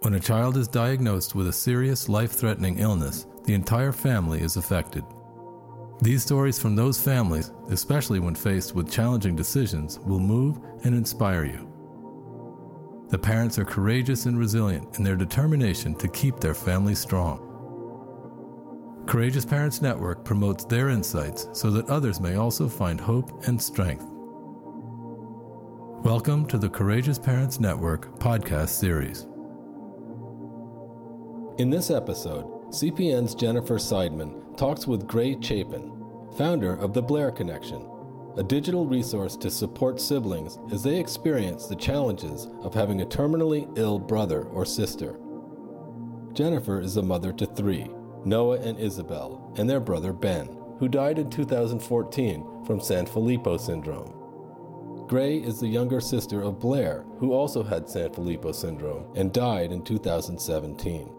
When a child is diagnosed with a serious life threatening illness, the entire family is affected. These stories from those families, especially when faced with challenging decisions, will move and inspire you. The parents are courageous and resilient in their determination to keep their family strong. Courageous Parents Network promotes their insights so that others may also find hope and strength. Welcome to the Courageous Parents Network podcast series. In this episode, CPN's Jennifer Seidman talks with Gray Chapin, founder of the Blair Connection, a digital resource to support siblings as they experience the challenges of having a terminally ill brother or sister. Jennifer is a mother to three Noah and Isabel, and their brother Ben, who died in 2014 from Sanfilippo syndrome. Gray is the younger sister of Blair, who also had Sanfilippo syndrome and died in 2017.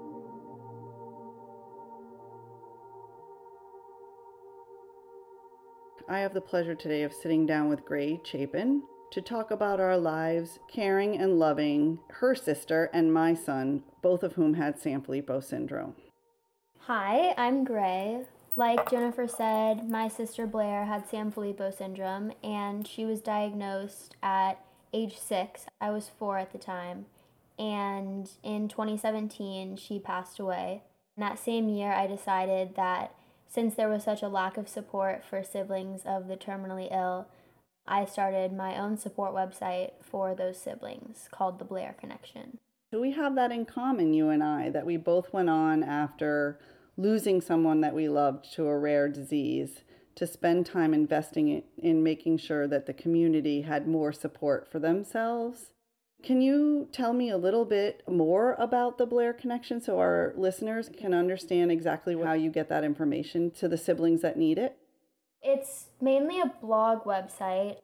I have the pleasure today of sitting down with Gray Chapin to talk about our lives, caring and loving her sister and my son, both of whom had Sanfilippo syndrome. Hi, I'm Gray. Like Jennifer said, my sister Blair had Sanfilippo syndrome and she was diagnosed at age six. I was four at the time. And in 2017, she passed away. And that same year, I decided that since there was such a lack of support for siblings of the terminally ill, I started my own support website for those siblings called the Blair Connection. So we have that in common, you and I, that we both went on after losing someone that we loved to a rare disease to spend time investing in making sure that the community had more support for themselves. Can you tell me a little bit more about the Blair Connection so our listeners can understand exactly how you get that information to the siblings that need it? It's mainly a blog website.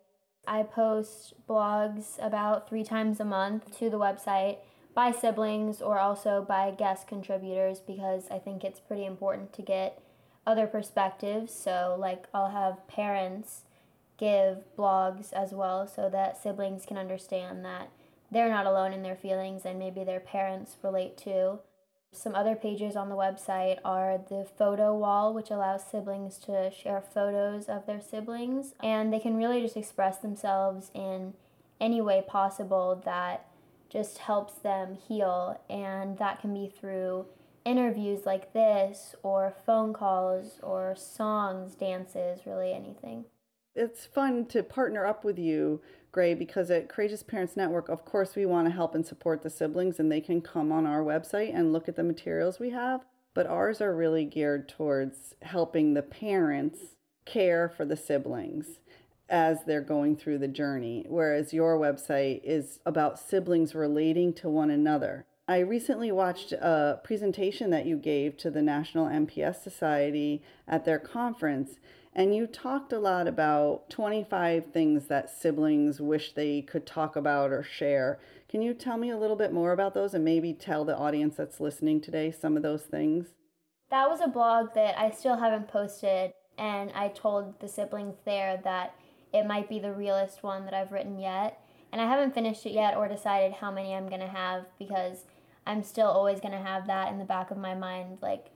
I post blogs about three times a month to the website by siblings or also by guest contributors because I think it's pretty important to get other perspectives. So, like, I'll have parents give blogs as well so that siblings can understand that they're not alone in their feelings and maybe their parents relate to. Some other pages on the website are the photo wall, which allows siblings to share photos of their siblings, and they can really just express themselves in any way possible that just helps them heal. And that can be through interviews like this, or phone calls, or songs, dances, really anything. It's fun to partner up with you, Gray, because at Courageous Parents Network, of course, we want to help and support the siblings, and they can come on our website and look at the materials we have. But ours are really geared towards helping the parents care for the siblings as they're going through the journey, whereas your website is about siblings relating to one another. I recently watched a presentation that you gave to the National MPS Society at their conference, and you talked a lot about 25 things that siblings wish they could talk about or share. Can you tell me a little bit more about those and maybe tell the audience that's listening today some of those things? That was a blog that I still haven't posted, and I told the siblings there that it might be the realest one that I've written yet. And I haven't finished it yet or decided how many I'm going to have because I'm still always going to have that in the back of my mind, like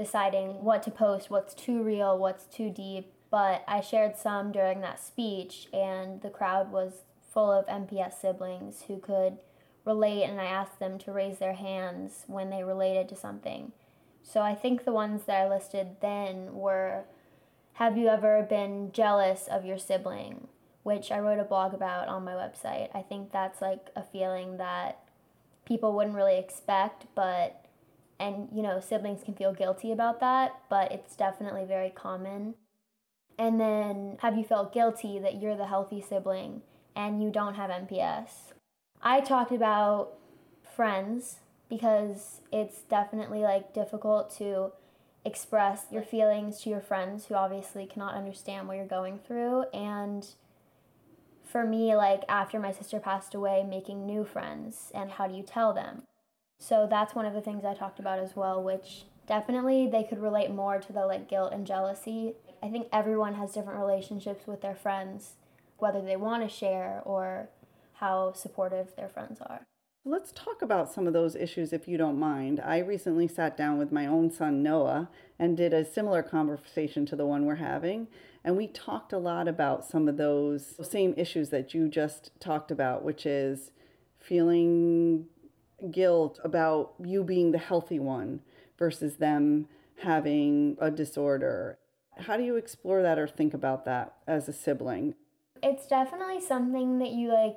deciding what to post, what's too real, what's too deep. But I shared some during that speech, and the crowd was full of MPS siblings who could relate, and I asked them to raise their hands when they related to something. So I think the ones that I listed then were have you ever been jealous of your sibling? Which I wrote a blog about on my website. I think that's like a feeling that people wouldn't really expect, but, and you know, siblings can feel guilty about that, but it's definitely very common. And then, have you felt guilty that you're the healthy sibling and you don't have MPS? I talked about friends because it's definitely like difficult to express your feelings to your friends who obviously cannot understand what you're going through and for me like after my sister passed away making new friends and how do you tell them so that's one of the things i talked about as well which definitely they could relate more to the like guilt and jealousy i think everyone has different relationships with their friends whether they want to share or how supportive their friends are Let's talk about some of those issues if you don't mind. I recently sat down with my own son Noah and did a similar conversation to the one we're having. And we talked a lot about some of those same issues that you just talked about, which is feeling guilt about you being the healthy one versus them having a disorder. How do you explore that or think about that as a sibling? It's definitely something that you like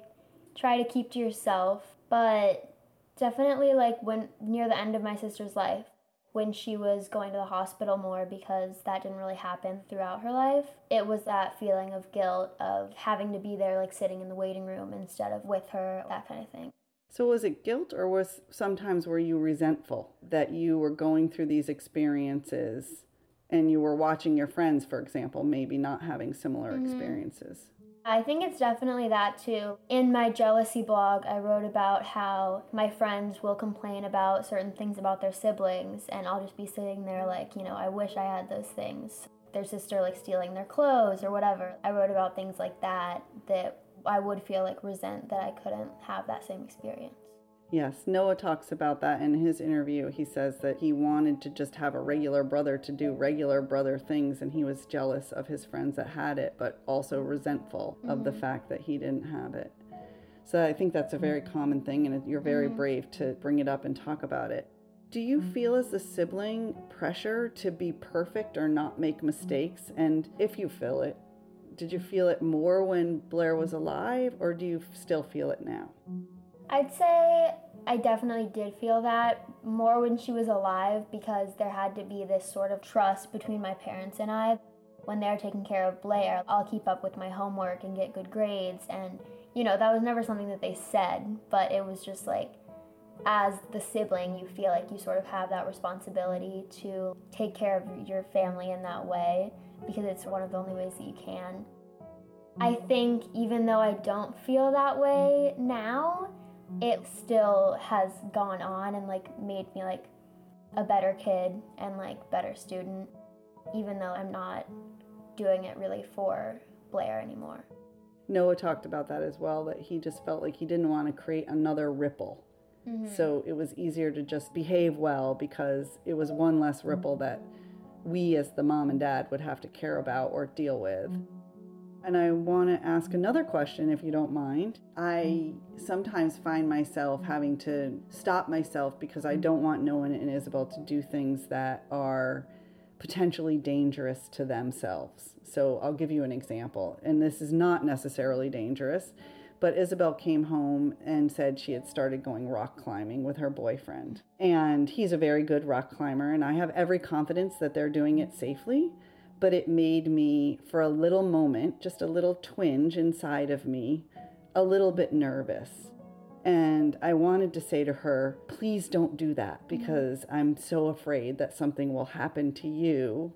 try to keep to yourself but definitely like when near the end of my sister's life when she was going to the hospital more because that didn't really happen throughout her life it was that feeling of guilt of having to be there like sitting in the waiting room instead of with her that kind of thing so was it guilt or was sometimes were you resentful that you were going through these experiences and you were watching your friends for example maybe not having similar mm-hmm. experiences I think it's definitely that too. In my jealousy blog, I wrote about how my friends will complain about certain things about their siblings, and I'll just be sitting there like, you know, I wish I had those things. Their sister like stealing their clothes or whatever. I wrote about things like that that I would feel like resent that I couldn't have that same experience. Yes, Noah talks about that in his interview. He says that he wanted to just have a regular brother to do regular brother things, and he was jealous of his friends that had it, but also resentful mm-hmm. of the mm-hmm. fact that he didn't have it. So I think that's a very common thing, and you're very mm-hmm. brave to bring it up and talk about it. Do you feel as a sibling pressure to be perfect or not make mistakes? And if you feel it, did you feel it more when Blair was alive, or do you still feel it now? I'd say I definitely did feel that more when she was alive because there had to be this sort of trust between my parents and I. When they're taking care of Blair, I'll keep up with my homework and get good grades. And, you know, that was never something that they said, but it was just like, as the sibling, you feel like you sort of have that responsibility to take care of your family in that way because it's one of the only ways that you can. I think even though I don't feel that way now, it still has gone on and like made me like a better kid and like better student even though I'm not doing it really for Blair anymore. Noah talked about that as well that he just felt like he didn't want to create another ripple. Mm-hmm. So it was easier to just behave well because it was one less ripple that we as the mom and dad would have to care about or deal with. And I want to ask another question, if you don't mind. I mm-hmm. sometimes find myself having to stop myself because I mm-hmm. don't want Noah and Isabel to do things that are potentially dangerous to themselves. So I'll give you an example. And this is not necessarily dangerous, but Isabel came home and said she had started going rock climbing with her boyfriend. And he's a very good rock climber, and I have every confidence that they're doing it safely but it made me, for a little moment, just a little twinge inside of me, a little bit nervous. And I wanted to say to her, please don't do that because I'm so afraid that something will happen to you.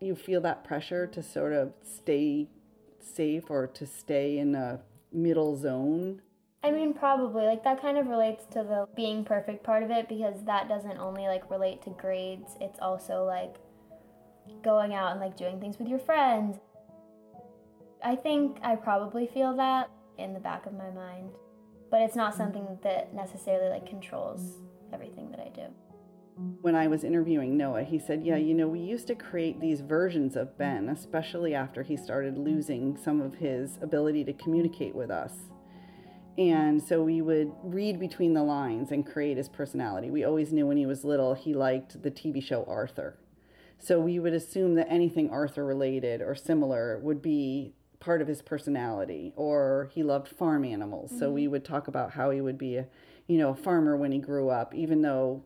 You feel that pressure to sort of stay safe or to stay in a middle zone? I mean, probably. Like, that kind of relates to the being perfect part of it because that doesn't only, like, relate to grades, it's also, like, going out and like doing things with your friends. I think I probably feel that in the back of my mind, but it's not mm. something that necessarily like controls everything that I do. When I was interviewing Noah, he said, Yeah, you know, we used to create these versions of Ben, especially after he started losing some of his ability to communicate with us. And so we would read between the lines and create his personality. We always knew when he was little he liked the TV show Arthur. So we would assume that anything Arthur related or similar would be part of his personality or he loved farm animals. Mm-hmm. So we mm-hmm. would talk about how he would be a, you know, a farmer when he grew up even though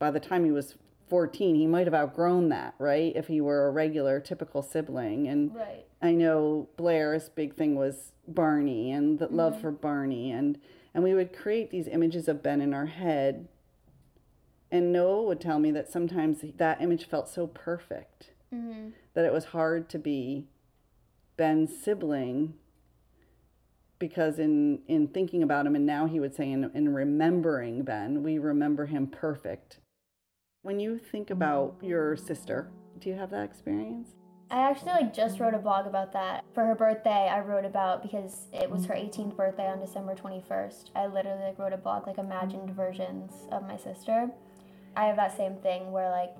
by the time he was 14 he might have outgrown that, right? If he were a regular typical sibling and right. I know Blair's big thing was Barney and the mm-hmm. love for Barney and and we would create these images of Ben in our head and Noah would tell me that sometimes that image felt so perfect mm-hmm. that it was hard to be Ben's sibling because in in thinking about him and now he would say in, in remembering Ben, we remember him perfect. When you think about your sister, do you have that experience? I actually like just wrote a blog about that. For her birthday, I wrote about because it was her 18th birthday on December 21st. I literally like wrote a blog like imagined versions of my sister. I have that same thing where like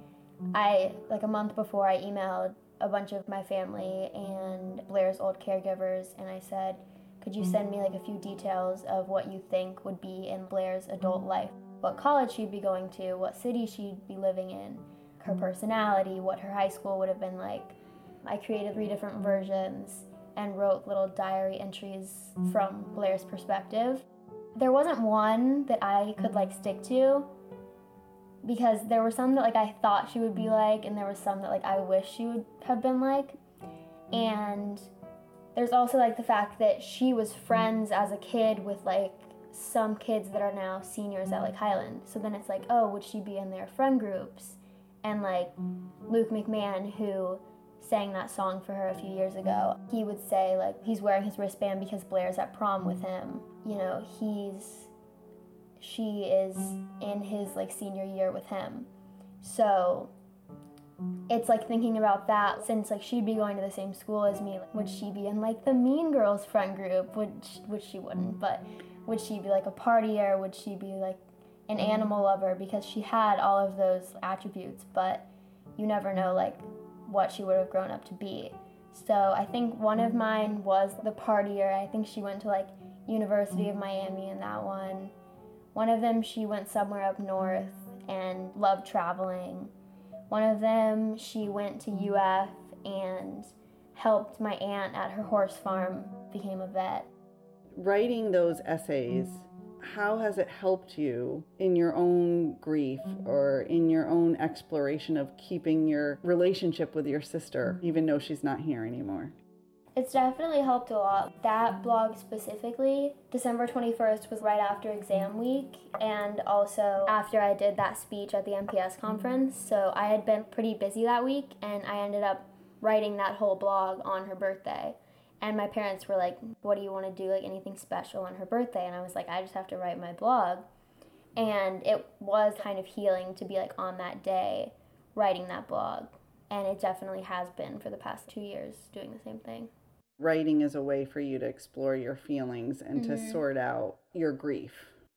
I like a month before I emailed a bunch of my family and Blair's old caregivers and I said, "Could you send me like a few details of what you think would be in Blair's adult life? What college she'd be going to, what city she'd be living in, her mm-hmm. personality, what her high school would have been like." I created three different versions and wrote little diary entries from mm-hmm. Blair's perspective. There wasn't one that I could like stick to because there were some that like I thought she would be mm-hmm. like and there were some that like I wish she would have been like. And there's also like the fact that she was friends as a kid with like some kids that are now seniors at like mm. Highland. So then it's like, oh, would she be in their friend groups? And like Luke McMahon who sang that song for her a few years ago, he would say like he's wearing his wristband because Blair's at prom with him. You know, he's she is in his like senior year with him. So it's like thinking about that since like she'd be going to the same school as me like, would she be in like the mean girls friend group which which she wouldn't but would she be like a partier? Would she be like an mm-hmm. animal lover? Because she had all of those attributes but you never know like what she would have grown up to be. So i think one of mine was the partier. I think she went to like university of miami in that one. One of them, she went somewhere up north and loved traveling. One of them, she went to UF and helped my aunt at her horse farm, became a vet. Writing those essays, how has it helped you in your own grief or in your own exploration of keeping your relationship with your sister, even though she's not here anymore? It's definitely helped a lot. That blog specifically, December 21st was right after exam week and also after I did that speech at the MPS conference. So I had been pretty busy that week and I ended up writing that whole blog on her birthday. And my parents were like, What do you want to do? Like anything special on her birthday? And I was like, I just have to write my blog. And it was kind of healing to be like on that day writing that blog. And it definitely has been for the past two years doing the same thing writing is a way for you to explore your feelings and mm-hmm. to sort out your grief.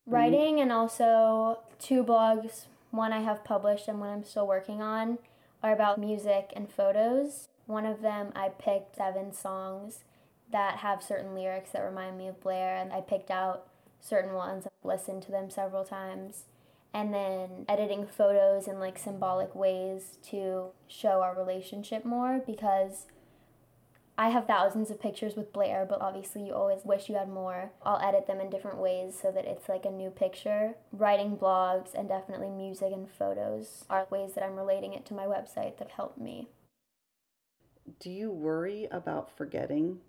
Writing and also two blogs, one I have published and one I'm still working on, are about music and photos. One of them I picked seven songs that have certain lyrics that remind me of Blair, and I picked out certain ones, and listened to them several times, and then editing photos in like symbolic ways to show our relationship more because I have thousands of pictures with Blair, but obviously you always wish you had more. I'll edit them in different ways so that it's like a new picture. Writing blogs and definitely music and photos are ways that I'm relating it to my website that help me. Do you worry about forgetting?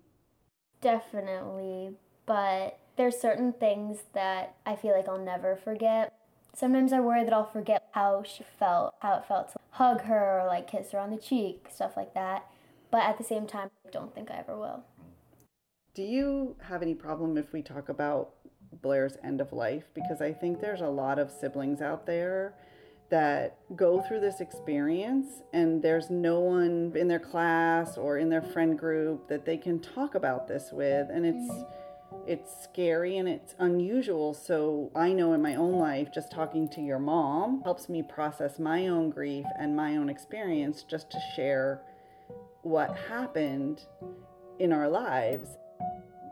Definitely, but there's certain things that I feel like I'll never forget. Sometimes I worry that I'll forget how she felt, how it felt to hug her or like kiss her on the cheek, stuff like that but at the same time, I don't think I ever will. Do you have any problem if we talk about Blair's end of life? Because I think there's a lot of siblings out there that go through this experience and there's no one in their class or in their friend group that they can talk about this with. And it's mm-hmm. it's scary and it's unusual. So i know in my own life just talking to your mom helps me process my own grief and my own experience just to share what happened in our lives.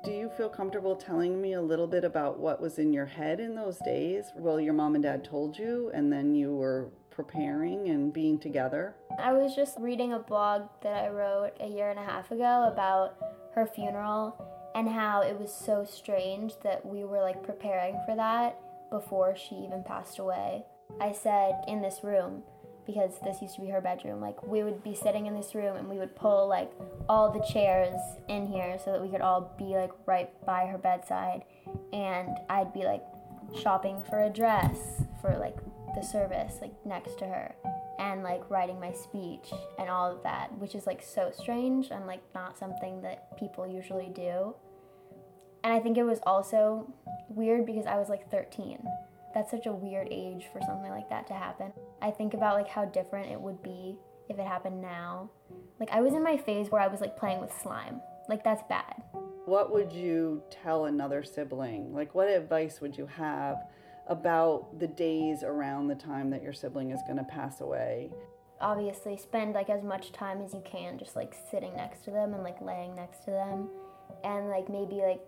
Do you feel comfortable telling me a little bit about what was in your head in those days? Well, your mom and dad told you, and then you were preparing and being together? I was just reading a blog that I wrote a year and a half ago about her funeral and how it was so strange that we were like preparing for that before she even passed away. I said in this room, because this used to be her bedroom. Like we would be sitting in this room and we would pull like all the chairs in here so that we could all be like right by her bedside and I'd be like shopping for a dress for like the service like next to her and like writing my speech and all of that, which is like so strange and like not something that people usually do. And I think it was also weird because I was like 13 that's such a weird age for something like that to happen. I think about like how different it would be if it happened now. Like I was in my phase where I was like playing with slime. Like that's bad. What would you tell another sibling? Like what advice would you have about the days around the time that your sibling is going to pass away? Obviously, spend like as much time as you can just like sitting next to them and like laying next to them and like maybe like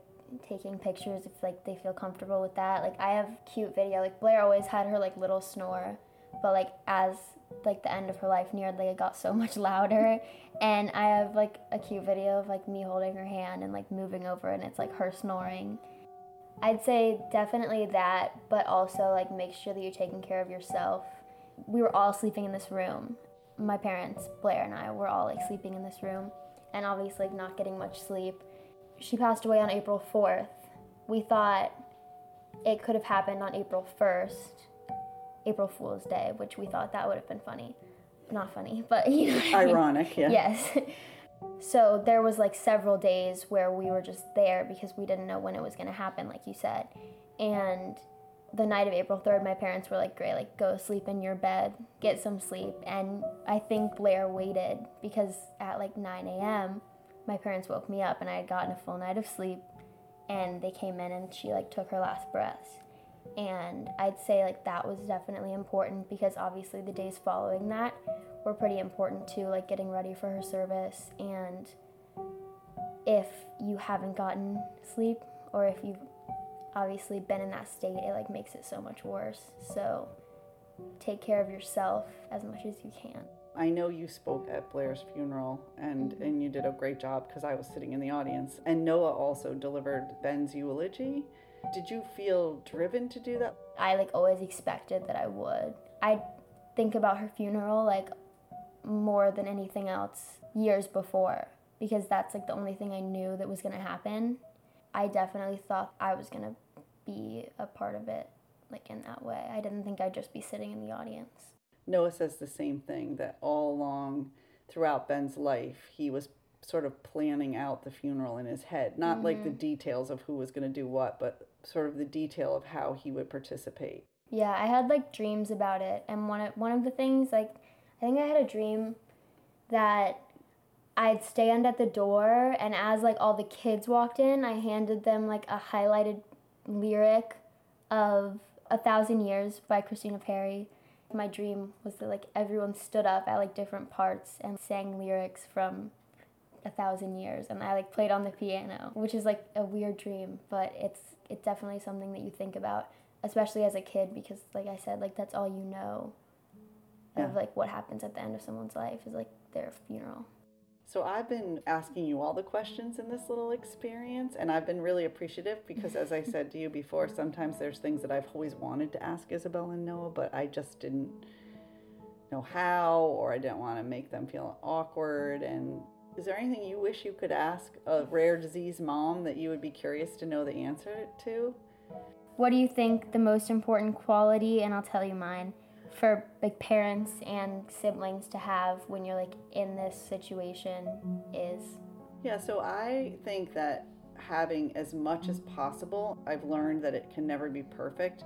taking pictures if like they feel comfortable with that. Like I have cute video. Like Blair always had her like little snore, but like as like the end of her life neared, like it got so much louder. And I have like a cute video of like me holding her hand and like moving over, and it's like her snoring. I'd say definitely that, but also like make sure that you're taking care of yourself. We were all sleeping in this room. My parents, Blair and I, were all like sleeping in this room, and obviously like not getting much sleep. She passed away on April 4th. We thought it could have happened on April 1st, April Fool's Day, which we thought that would have been funny. Not funny, but you know. what I mean? Ironic, yeah. Yes. So there was like several days where we were just there because we didn't know when it was going to happen, like you said. And the night of April 3rd, my parents were like, Gray, like go sleep in your bed, get some sleep. And I think Blair waited because at like 9 a.m., my parents woke me up and I had gotten a full night of sleep. And they came in and she like took her last breaths. And I'd say like that was definitely important because obviously the days following that were pretty important too, like getting ready for her service. And if you haven't gotten sleep or if you've obviously been in that state, it like makes it so much worse. So take care of yourself as much as you can. I know you spoke at Blair's funeral and mm-hmm. and you did a great job because I was sitting in the audience. And Noah also delivered Ben's eulogy. Did you feel driven to do that? I like always expected that I would. I think about her funeral like more than anything else years before because that's like the only thing I knew that was going to happen. I definitely thought I was going to be a part of it like in that way. I didn't think I'd just be sitting in the audience. Noah says the same thing that all along throughout Ben's life, he was sort of planning out the funeral in his head. Not like the mm-hmm. details of who was going to do what, but sort of the detail of how he would participate. Yeah, I had like dreams about it, and one of one of the things like I think I had a dream that I'd stand at the door, and as like all the kids walked in, I handed them like a highlighted lyric of "A Thousand Years" by Christina Perri. My dream was that like everyone stood up at like different parts and sang lyrics from a thousand years and I like played on the piano, which is like a weird dream, but it's it's definitely something that you think about, especially as a kid because like I said, like that's all you know Yeah. of like what happens at the end of someone's life is like their funeral. So I've been asking you all the questions in this little experience, and I've been really appreciative because, as I said to you before, sometimes there's things that I've always wanted to ask Isabel and Noah, but I just didn't know how, or I didn't want to make them feel awkward. And is there anything you wish you could ask a rare disease mom that you would be curious to know the answer to? What do you think the most important quality and I'll tell you mine for like parents and siblings to have when you're like in this situation is Yeah, so I think that having as much as possible, I've learned that it can never be perfect,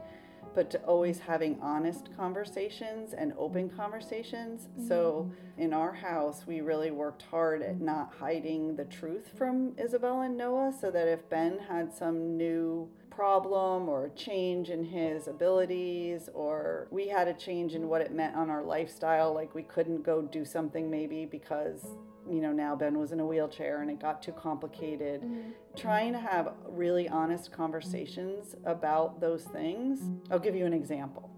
but to always having honest conversations and open conversations. So mm-hmm. in our house, we really worked hard at not hiding the truth from Isabel and Noah so that if Ben had some new problem or a change in his abilities or we had a change in what it meant on our lifestyle like we couldn't go do something maybe because you know now Ben was in a wheelchair and it got too complicated. Mm-hmm. Trying to have really honest conversations about those things. I'll give you an example.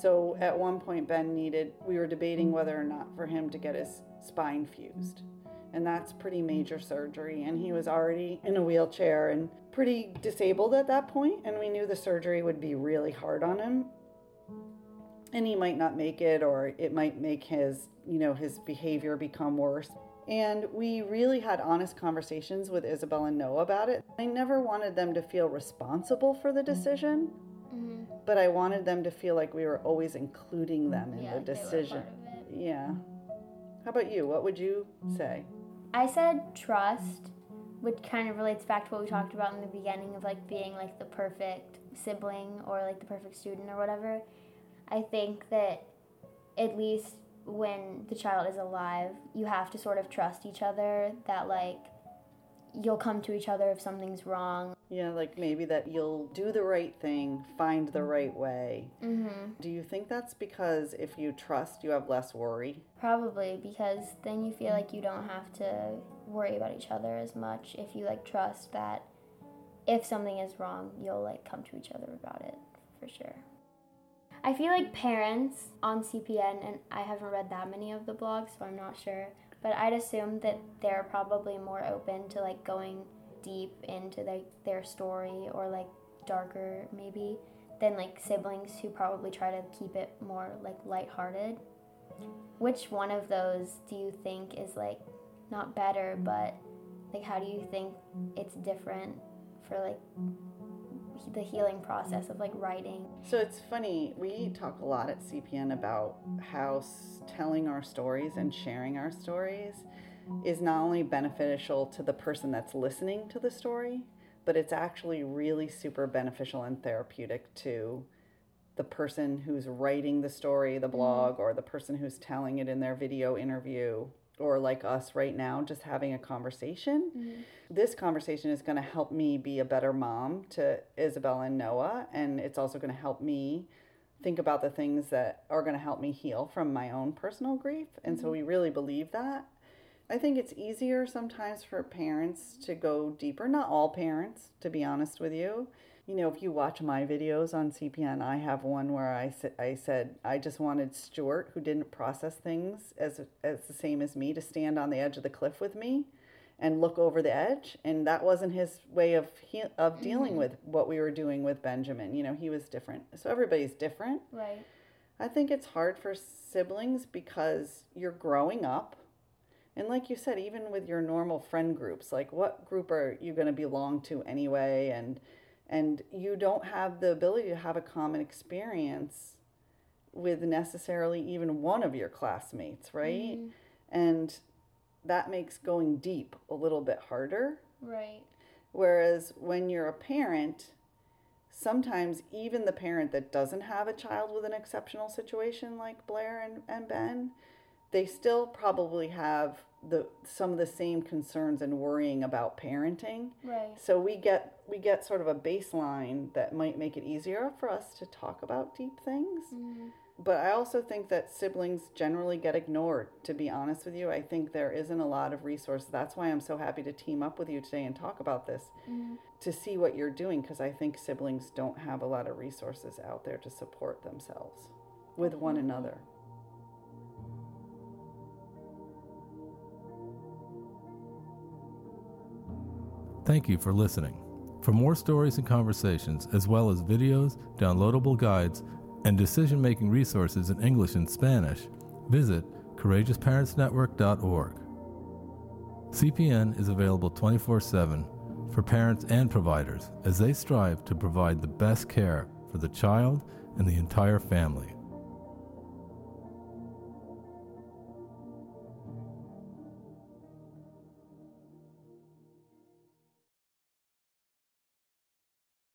So at one point Ben needed we were debating whether or not for him to get his spine fused and that's pretty major surgery and he was already in a wheelchair and pretty disabled at that point and we knew the surgery would be really hard on him and he might not make it or it might make his you know his behavior become worse and we really had honest conversations with Isabel and Noah about it. I never wanted them to feel responsible for the decision, but I wanted them to feel like we were always including them in Yeah, the decision. Yeah. How about you? What would you say? I said trust, which kind of relates back to what we talked about in the beginning of like being like the perfect sibling or like the perfect student or whatever. I think that at least when the child is alive, you have to sort of trust each other that like you'll come to each other if something's wrong. Yeah, like maybe that you'll do the right thing, find the right way. Mhm. Do you think that's because if you trust, you have less worry? Probably because then you feel like you don't have to worry about each other as much if you like trust that if something is wrong, you'll like come to each other about it for sure. I feel like parents on CPN, and I haven't read that many of the blogs, so I'm not sure, but I'd assume that they're probably more open to like going deep into like their story or like darker maybe than like siblings who probably try to keep it more like lighthearted. Which one of those do you think is like not better, but like how do you think it's different for like the healing process of like writing? So it's funny, we talk a lot at CPN about how s- telling our stories and sharing our stories is not only beneficial to the person that's listening to the story, but it's actually really super beneficial and therapeutic to the person who's writing the story, the mm-hmm. blog, or the person who's telling it in their video interview, or like us right now, just having a conversation mm-hmm. this conversation is going to help me be a better mom to Isabel and Noah, and it's also going to help me think about the things that are going to help me heal from my own personal grief. And so mm-hmm. we really believe that. I think it's easier sometimes for parents to go deeper. Not all parents, to be honest with you. You know, if you watch my videos on CPN, I have one where I, sa- I said I just wanted Stuart, who didn't process things as, as the same as me, to stand on the edge of the cliff with me and look over the edge. And that wasn't his way of he- of dealing mm-hmm. with what we were doing with Benjamin. You know he was different. So everybody's different. Right. i think it's hard for siblings because you're growing up. And like you said even with your normal friend groups like what group are you going to belong to anyway? And and you don't have the ability to have a common experience with necessarily even one of your classmates right Mhm. and that makes going deep a little bit harder. Right. Whereas when you're a parent, sometimes even the parent that doesn't have a child with an exceptional situation like Blair and, and Ben, they still probably have the some of the same concerns and worrying about parenting. Right. So we get we get sort of a baseline that might make it easier for us to talk about deep things. Mhm. But I also think that siblings generally get ignored, to be honest with you. I think there isn't a lot of resources. That's why I'm so happy to team up with you today and talk about this Mhm. to see what you're doing because I think siblings don't have a lot of resources out there to support themselves with one another. Thank you for listening. For more stories and conversations, as well as videos, downloadable guides, and decision making resources in English and Spanish, visit courageousparentsnetwork.org. CPN is available 24 7 for parents and providers as they strive to provide the best care for the child and the entire family.